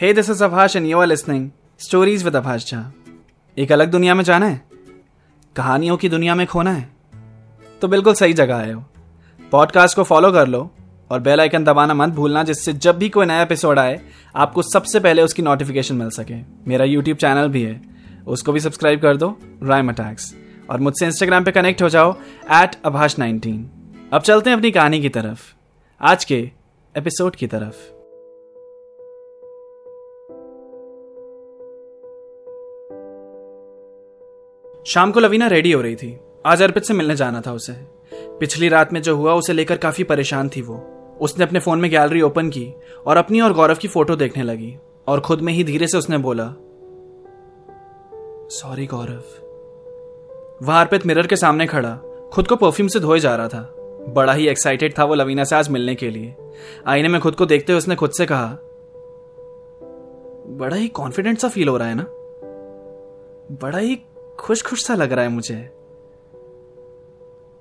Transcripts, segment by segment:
Hey this is Abhash and you are listening stories with Abhash Jha एक अलग दुनिया में जाना है। कहानियों की दुनिया में खोना है। तो बिल्कुल सही जगह आए हो पॉडकास्ट को फॉलो कर लो और बेल आइकन दबाना मत भूलना, जिससे जब भी कोई नया एपिसोड आए, आपको सबसे पहले उसकी नोटिफिकेशन मिल सके। मेरा यूट्यूब चैनल भी है। उसको भी सब्सक्राइब कर दो राइम अटैक्स और मुझसे इंस्टाग्राम पे कनेक्ट हो जाओ एट अभाष नाइनटीन अब चलते हैं अपनी कहानी की तरफ़। आज के एपिसोड की तरफ़। शाम को लवीना रेडी हो रही थी। आज अर्पित से मिलने जाना था उसे। पिछली रात में जो हुआ, उसे लेकर काफ़ी परेशान थी वो। उसने अपने फ़ोन में गैलरी ओपन की और अपनी और गौरव की फ़ोटो देखने लगी और खुद में ही धीरे से उसने बोला सॉरी गौरव. वह अर्पित मिरर के सामने खड़ा, खुद को परफ्यूम से धोए जा रहा था। बड़ा ही एक्साइटेड था वो लवीना से आज मिलने के लिए। आईने में खुद को देखते हुए उसने खुद से कहा, बड़ा ही कॉन्फिडेंट सा फील हो रहा है ना? बड़ा ही खुश खुश सा लग रहा है मुझे।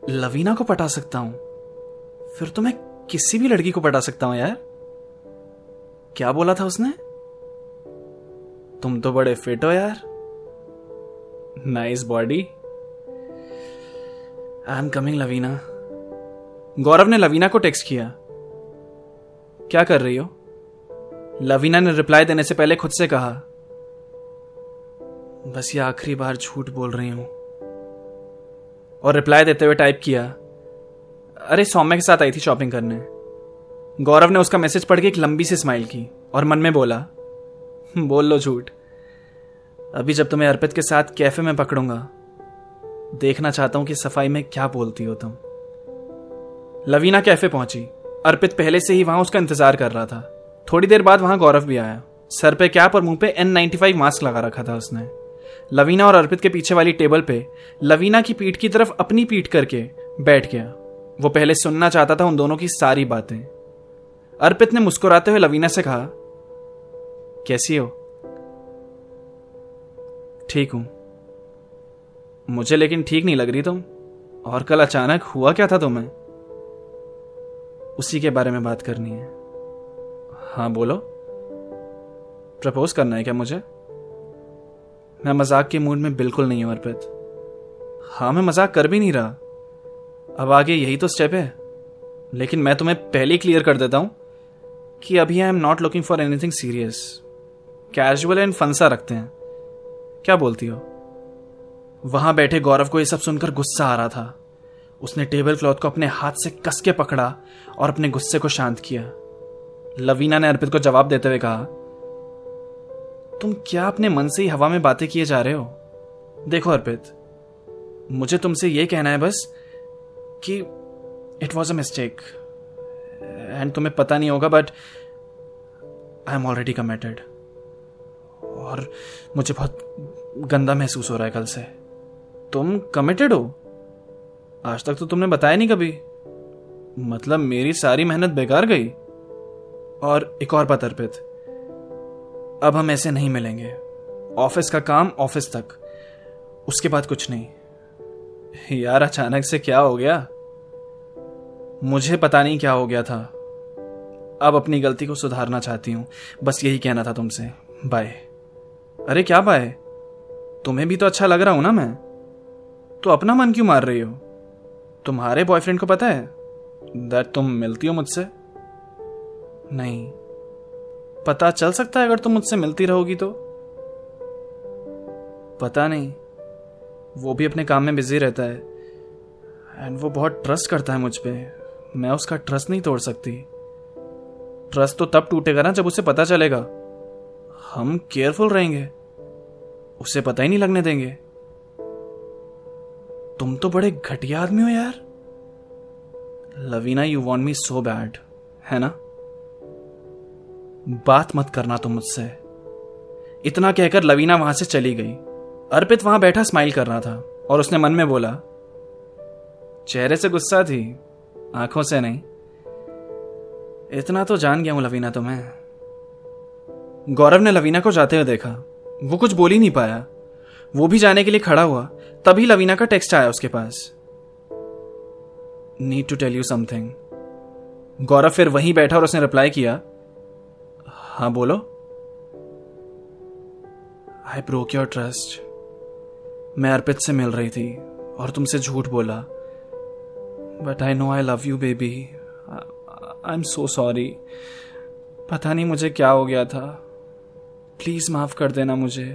लवीना को पटा सकता हूँ। फिर तो मैं किसी भी लड़की को पटा सकता हूँ यार। क्या बोला था उसने? तुम तो बड़े फिट हो यार। Nice body I am coming Lavina. Gaurav ने लवीना को टेक्स्ट किया। क्या कर रही हो? लवीना ने रिप्लाई देने से पहले खुद से कहा। बस ये आखिरी बार झूठ बोल रही हूँ। और रिप्लाई देते हुए टाइप किया, अरे, सौम्य के साथ आई थी शॉपिंग करने। गौरव ने उसका मैसेज पढ़ के एक लंबी सी स्माइल की और मन में बोला, बोल लो झूठ। अभी जब तुम्हें अर्पित के साथ कैफ़े में पकड़ूँगा, देखना चाहता हूँ कि सफ़ाई में क्या बोलती हो तुम। लवीना कैफ़े पहुँची। अर्पित पहले से ही वहाँ उसका इंतज़ार कर रहा था। थोड़ी देर बाद वहाँ गौरव भी आया। सर पे कैप और मुँह पे एन नाइन्टी फाइव मास्क लगा रखा था उसने। लवीना और अर्पित के पीछे वाली टेबल पे लवीना की पीठ की तरफ़ अपनी पीठ करके बैठ गया। वो पहले सुनना चाहता था उन दोनों की सारी बातें। अर्पित ने मुस्कुराते हुए लवीना से कहा, कैसी हो? ठीक हूँ। मुझे लेकिन ठीक नहीं लग रही तुम। और कल अचानक हुआ क्या था तुम्हें? उसी के बारे में बात करनी है। हाँ बोलो। प्रपोज करना है क्या मुझे? मैं मज़ाक के मूड में बिल्कुल नहीं हूँ, अर्पित। हाँ मैं मज़ाक कर भी नहीं रहा। अब आगे यही तो स्टेप है। लेकिन मैं तुम्हें पहले क्लियर कर देता हूँ कि अभी I am not looking for anything serious casual and फनसा रखते हैं। क्या बोलती हो? वहाँ बैठे गौरव को यह सब सुनकर गुस्सा आ रहा था। उसने टेबल क्लॉथ को अपने हाथ से कस के पकड़ा और अपने गुस्से को शांत किया। लवीना ने अर्पित को जवाब देते हुए कहा तुम क्या अपने मन से ही हवा में बातें किए जा रहे हो? देखो अर्पित, मुझे तुमसे यह कहना है बस कि it was a mistake and तुम्हें पता नहीं होगा but I am already committed और मुझे बहुत गंदा महसूस हो रहा है कल से। तुम कमिटेड हो? आज तक तो तुमने बताया नहीं कभी। मतलब मेरी सारी मेहनत बेकार गई। और एक और बात अर्पित अब हम ऐसे नहीं मिलेंगे। ऑफ़िस का काम ऑफ़िस तक। उसके बाद कुछ नहीं। यार, अचानक से क्या हो गया? मुझे पता नहीं क्या हो गया था। अब अपनी गलती को सुधारना चाहती हूँ। बस यही कहना था तुमसे। बाय अरे, क्या बाय तुम्हें भी तो अच्छा लग रहा हूँ ना मैं? तो अपना मन क्यों मार रही हो? तुम्हारे बॉयफ्रेंड को पता है? दैट तुम मिलती हो मुझसे? नहीं। पता चल सकता है अगर तुम मुझसे मिलती रहोगी तो? पता नहीं। वो भी अपने काम में बिज़ी रहता है। एंड वो बहुत ट्रस्ट करता है मुझ पर मैं उसका ट्रस्ट नहीं तोड़ सकती। ट्रस्ट तो तब टूटेगा ना जब उसे पता चलेगा। हम केयरफुल रहेंगे। उसे पता ही नहीं लगने देंगे। तुम तो बड़े घटिया आदमी हो यार। Lavina you want me so bad है ना? बात मत करना तुम मुझसे। इतना कहकर लवीना वहाँ से चली गई। अर्पित वहाँ बैठा स्माइल कर रहा था और उसने मन में बोला, चेहरे से गुस्सा थी, आँखों से नहीं। इतना तो जान गया हूँ लवीना तुम्हें। गौरव ने लवीना को जाते हुए देखा। वो कुछ बोल ही नहीं पाया। वो भी जाने के लिए खड़ा हुआ। तभी लवीना का टेक्स्ट आया उसके पास। Need to tell you something Gaurav फिर वहीं बैठा और उसने रिप्लाई किया हाँ बोलो। आई ब्रोक योर ट्रस्ट मैं अर्पित से मिल रही थी और तुमसे झूठ बोला। But I know I love you baby I am so sorry पता नहीं मुझे क्या हो गया था। प्लीज़ माफ़ कर देना मुझे।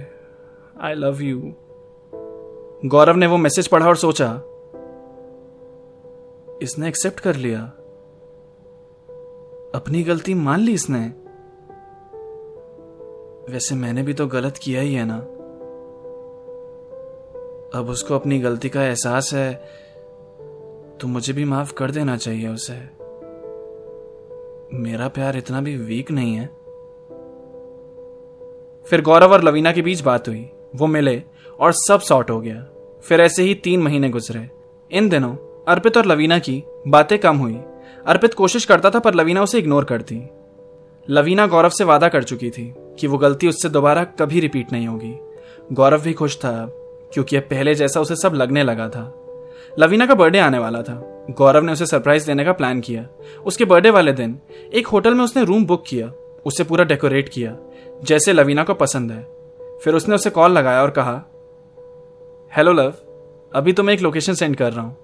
आई लव यू गौरव ने वो मैसेज पढ़ा और सोचा, इसने एक्सेप्ट कर लिया। अपनी गलती मान ली इसने? वैसे मैंने भी तो गलत किया ही है ना। अब उसको अपनी गलती का एहसास है तो मुझे भी माफ़ कर देना चाहिए उसे। मेरा प्यार इतना भी वीक नहीं है। फिर गौरव और लवीना के बीच बात हुई। वो मिले और सब सॉर्ट हो गया। फिर ऐसे ही तीन महीने गुजरे। इन दिनों अर्पित और लवीना की बातें कम हुई। अर्पित कोशिश करता था, पर लवीना उसे इग्नोर करती। लवीना गौरव से वादा कर चुकी थी। कि वो गलती उससे दोबारा कभी रिपीट नहीं होगी। गौरव भी खुश था, क्योंकि अब पहले जैसा उसे सब लगने लगा था। लवीना का बर्थडे आने वाला था। गौरव ने उसे सरप्राइज़ देने का प्लान किया। उसके बर्थडे वाले दिन, एक होटल में उसने रूम बुक किया, उसे पूरा डेकोरेट किया, जैसे लवीना को पसंद है। फिर उसने उसे कॉल लगाया और कहा, हेलो लव, अभी तो मैं एक लोकेशन सेंड कर रहा हूँ।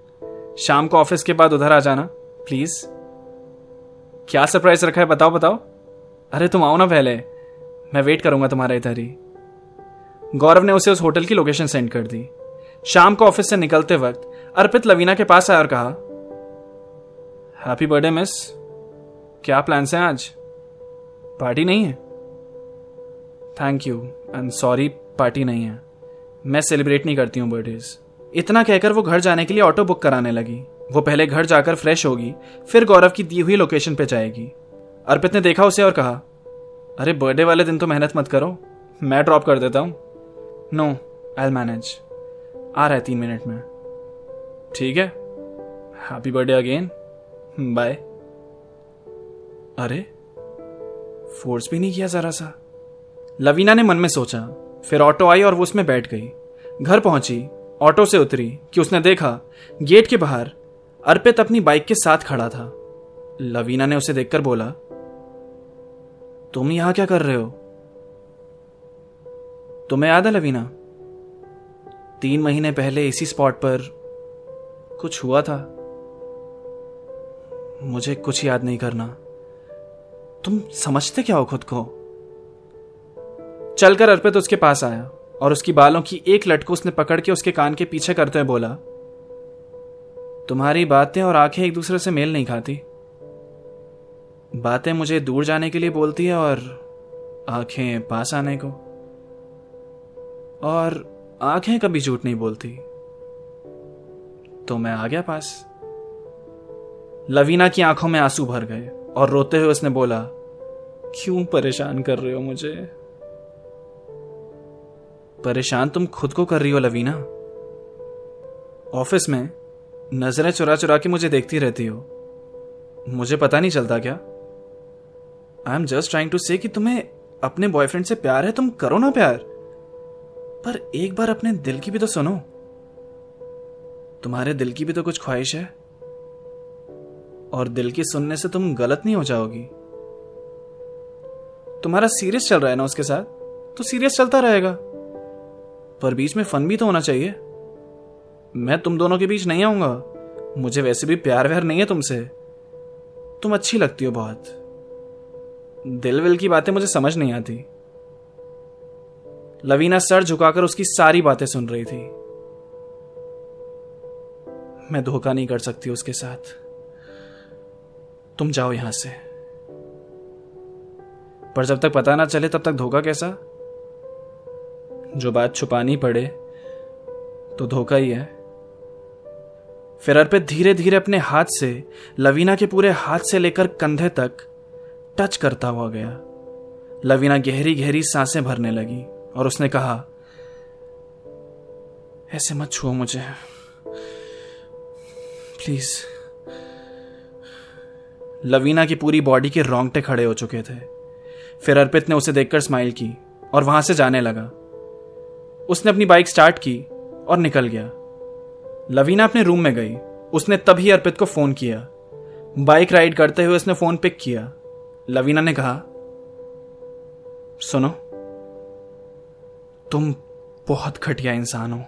शाम को ऑफ़िस के बाद उधर आ जाना, प्लीज़। क्या सरप्राइज़ रखा है बताओ बताओ। अरे तुम आओ ना पहले। मैं वेट करूँगा तुम्हारा इधर ही। गौरव ने उसे उस होटल की लोकेशन सेंड कर दी। शाम को ऑफ़िस से निकलते वक्त अर्पित लवीना के पास आया और कहा हैप्पी बर्थडे मिस क्या प्लान्स हैं आज? पार्टी नहीं है? Thank you and sorry party नहीं है. मैं सेलिब्रेट नहीं करती हूँ बर्थडेज इतना कहकर वो घर जाने के लिए ऑटो बुक कराने लगी। वो पहले घर जाकर फ्रेश होगी, फिर गौरव की दी हुई लोकेशन पे जाएगी। अर्पित ने देखा उसे और कहा अरे बर्थडे वाले दिन तो मेहनत मत करो। मैं ड्रॉप कर देता हूँ। नो आई मैनेज आ रहा है तीन मिनट में। ठीक है। हैप्पी बर्थडे अगेन बाय अरे फोर्स भी नहीं किया जरा सा। लवीना ने मन में सोचा, फिर ऑटो आई और वो उसमें बैठ गई। घर पहुँची ऑटो से उतरी कि उसने देखा गेट के बाहर अर्पित अपनी बाइक के साथ खड़ा था। लवीना ने उसे देखकर बोला तुम यहाँ क्या कर रहे हो? तुम्हें याद है लवीना? तीन महीने पहले इसी स्पॉट पर कुछ हुआ था। मुझे कुछ याद नहीं करना। तुम समझते क्या हो खुद को? चलकर अर्पित उसके पास आया और उसकी बालों की एक लटको उसने पकड़ के उसके कान के पीछे करते हुए बोला, तुम्हारी बातें और आँखें एक दूसरे से मेल नहीं खाती। बातें मुझे दूर जाने के लिए बोलती है और आँखें पास आने को। और आँखें कभी झूठ नहीं बोलती। तो मैं आ गया पास। लवीना की आँखों में आँसू भर गए और रोते हुए उसने बोला, क्यों परेशान कर रहे हो मुझे? परेशान तुम खुद को कर रही हो, लवीना। ऑफ़िस में नज़रें चुरा चुरा के मुझे देखती रहती हो। मुझे पता नहीं चलता क्या? I am just trying to say कि तुम्हें अपने बॉयफ्रेंड से प्यार है, तुम करो ना प्यार। पर एक बार अपने दिल की भी तो सुनो। तुम्हारे दिल की भी तो कुछ ख्वाहिश है। और दिल की सुनने से तुम गलत नहीं हो जाओगी। तुम्हारा सीरियस चल रहा है ना उसके साथ? तो सीरियस चलता रहेगा। पर बीच में फन भी तो होना चाहिए। मैं तुम दोनों के बीच नहीं आऊँगा। मुझे वैसे भी प्यार व्यार नहीं है तुमसे। तुम अच्छी लगती हो बहुत। दिल विल की बातें मुझे समझ नहीं आती। लवीना सर झुकाकर उसकी सारी बातें सुन रही थी। मैं धोखा नहीं कर सकती उसके साथ। तुम जाओ यहाँ से। पर जब तक पता ना चले, तब तक धोखा कैसा? जो बात छुपानी पड़े तो धोखा ही है। फिर अर्पित धीरे धीरे अपने हाथ से, लवीना के पूरे हाथ से लेकर कंधे तक टच करता हुआ गया। लवीना गहरी गहरी साँसें भरने लगी और उसने कहा, ऐसे मत छुओ मुझे। प्लीज़। लवीना की पूरी बॉडी के रोंगटे खड़े हो चुके थे। फिर अर्पित ने उसे देखकर स्माइल की और वहाँ से जाने लगा। उसने अपनी बाइक स्टार्ट की और निकल गया। लवीना अपने रूम में गई। उसने तभी अर्पित को फ़ोन किया। बाइक राइड करते हुए उसने फ़ोन पिक किया। लवीना ने कहा, सुनो, तुम बहुत घटिया इंसान हो।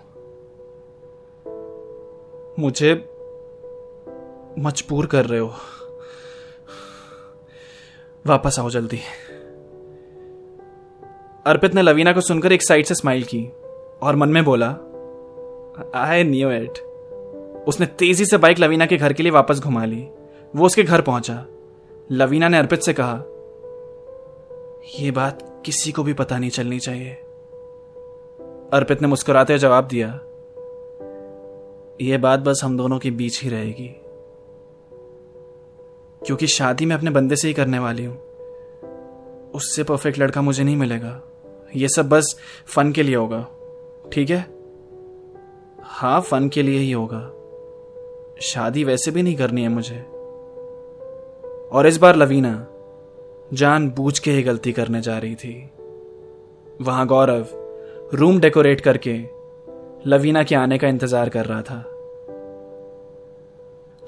मुझे मजबूर कर रहे हो। वापस आओ जल्दी। अर्पित ने लवीना को सुनकर एक साइड से स्माइल की और मन में बोला आई न्यू इट उसने तेज़ी से बाइक लवीना के घर के लिए वापस घुमा ली। वो उसके घर पहुँचा। लवीना ने अर्पित से कहा यह बात किसी को भी पता नहीं चलनी चाहिए। अर्पित ने मुस्कुराते जवाब दिया यह बात बस हम दोनों के बीच ही रहेगी। क्योंकि शादी मैं अपने बंदे से ही करने वाली हूँ। उससे परफेक्ट लड़का मुझे नहीं मिलेगा। यह सब बस फन के लिए होगा। ठीक है? हाँ फन के लिए ही होगा। शादी वैसे भी नहीं करनी है मुझे। और इस बार लवीना जान बूझ के ही गलती करने जा रही थी। वहाँ गौरव रूम डेकोरेट करके लवीना के आने का इंतज़ार कर रहा था।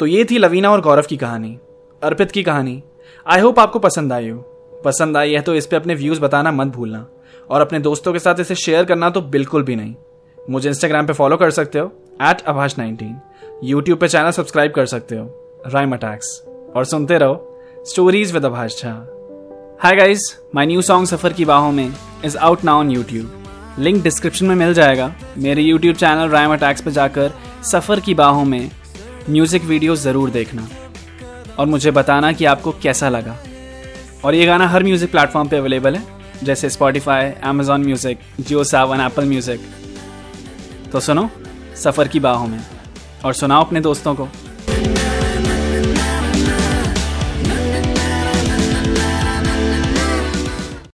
तो ये थी लवीना और गौरव की कहानी, अर्पित की कहानी। आई होप आपको पसंद आई हो। पसंद आई है तो इस पे अपने व्यूज़ बताना मत भूलना। और अपने दोस्तों के साथ इसे शेयर करना तो बिल्कुल भी नहीं। मुझे इंस्टाग्राम पे फॉलो कर सकते हो एट अभाष नाइनटीन यूट्यूब पे चैनल सब्सक्राइब कर सकते हो राइम अटैक्स और सुनते रहो stories with Abhash Jha hi guys my new song सफ़र की बाहों में is out now on YouTube link description में मिल जाएगा मेरे यूट्यूब चैनल राइम अटैक्स पर जाकर सफ़र की बाहों में म्यूज़िक वीडियो ज़रूर देखना और मुझे बताना कि आपको कैसा लगा और ये गाना हर म्यूज़िक प्लेटफॉर्म पे अवेलेबल है जैसे Spotify Amazon music Jio Saavn Apple music तो सुनो सफ़र की बाहों में और सुनाओ अपने दोस्तों को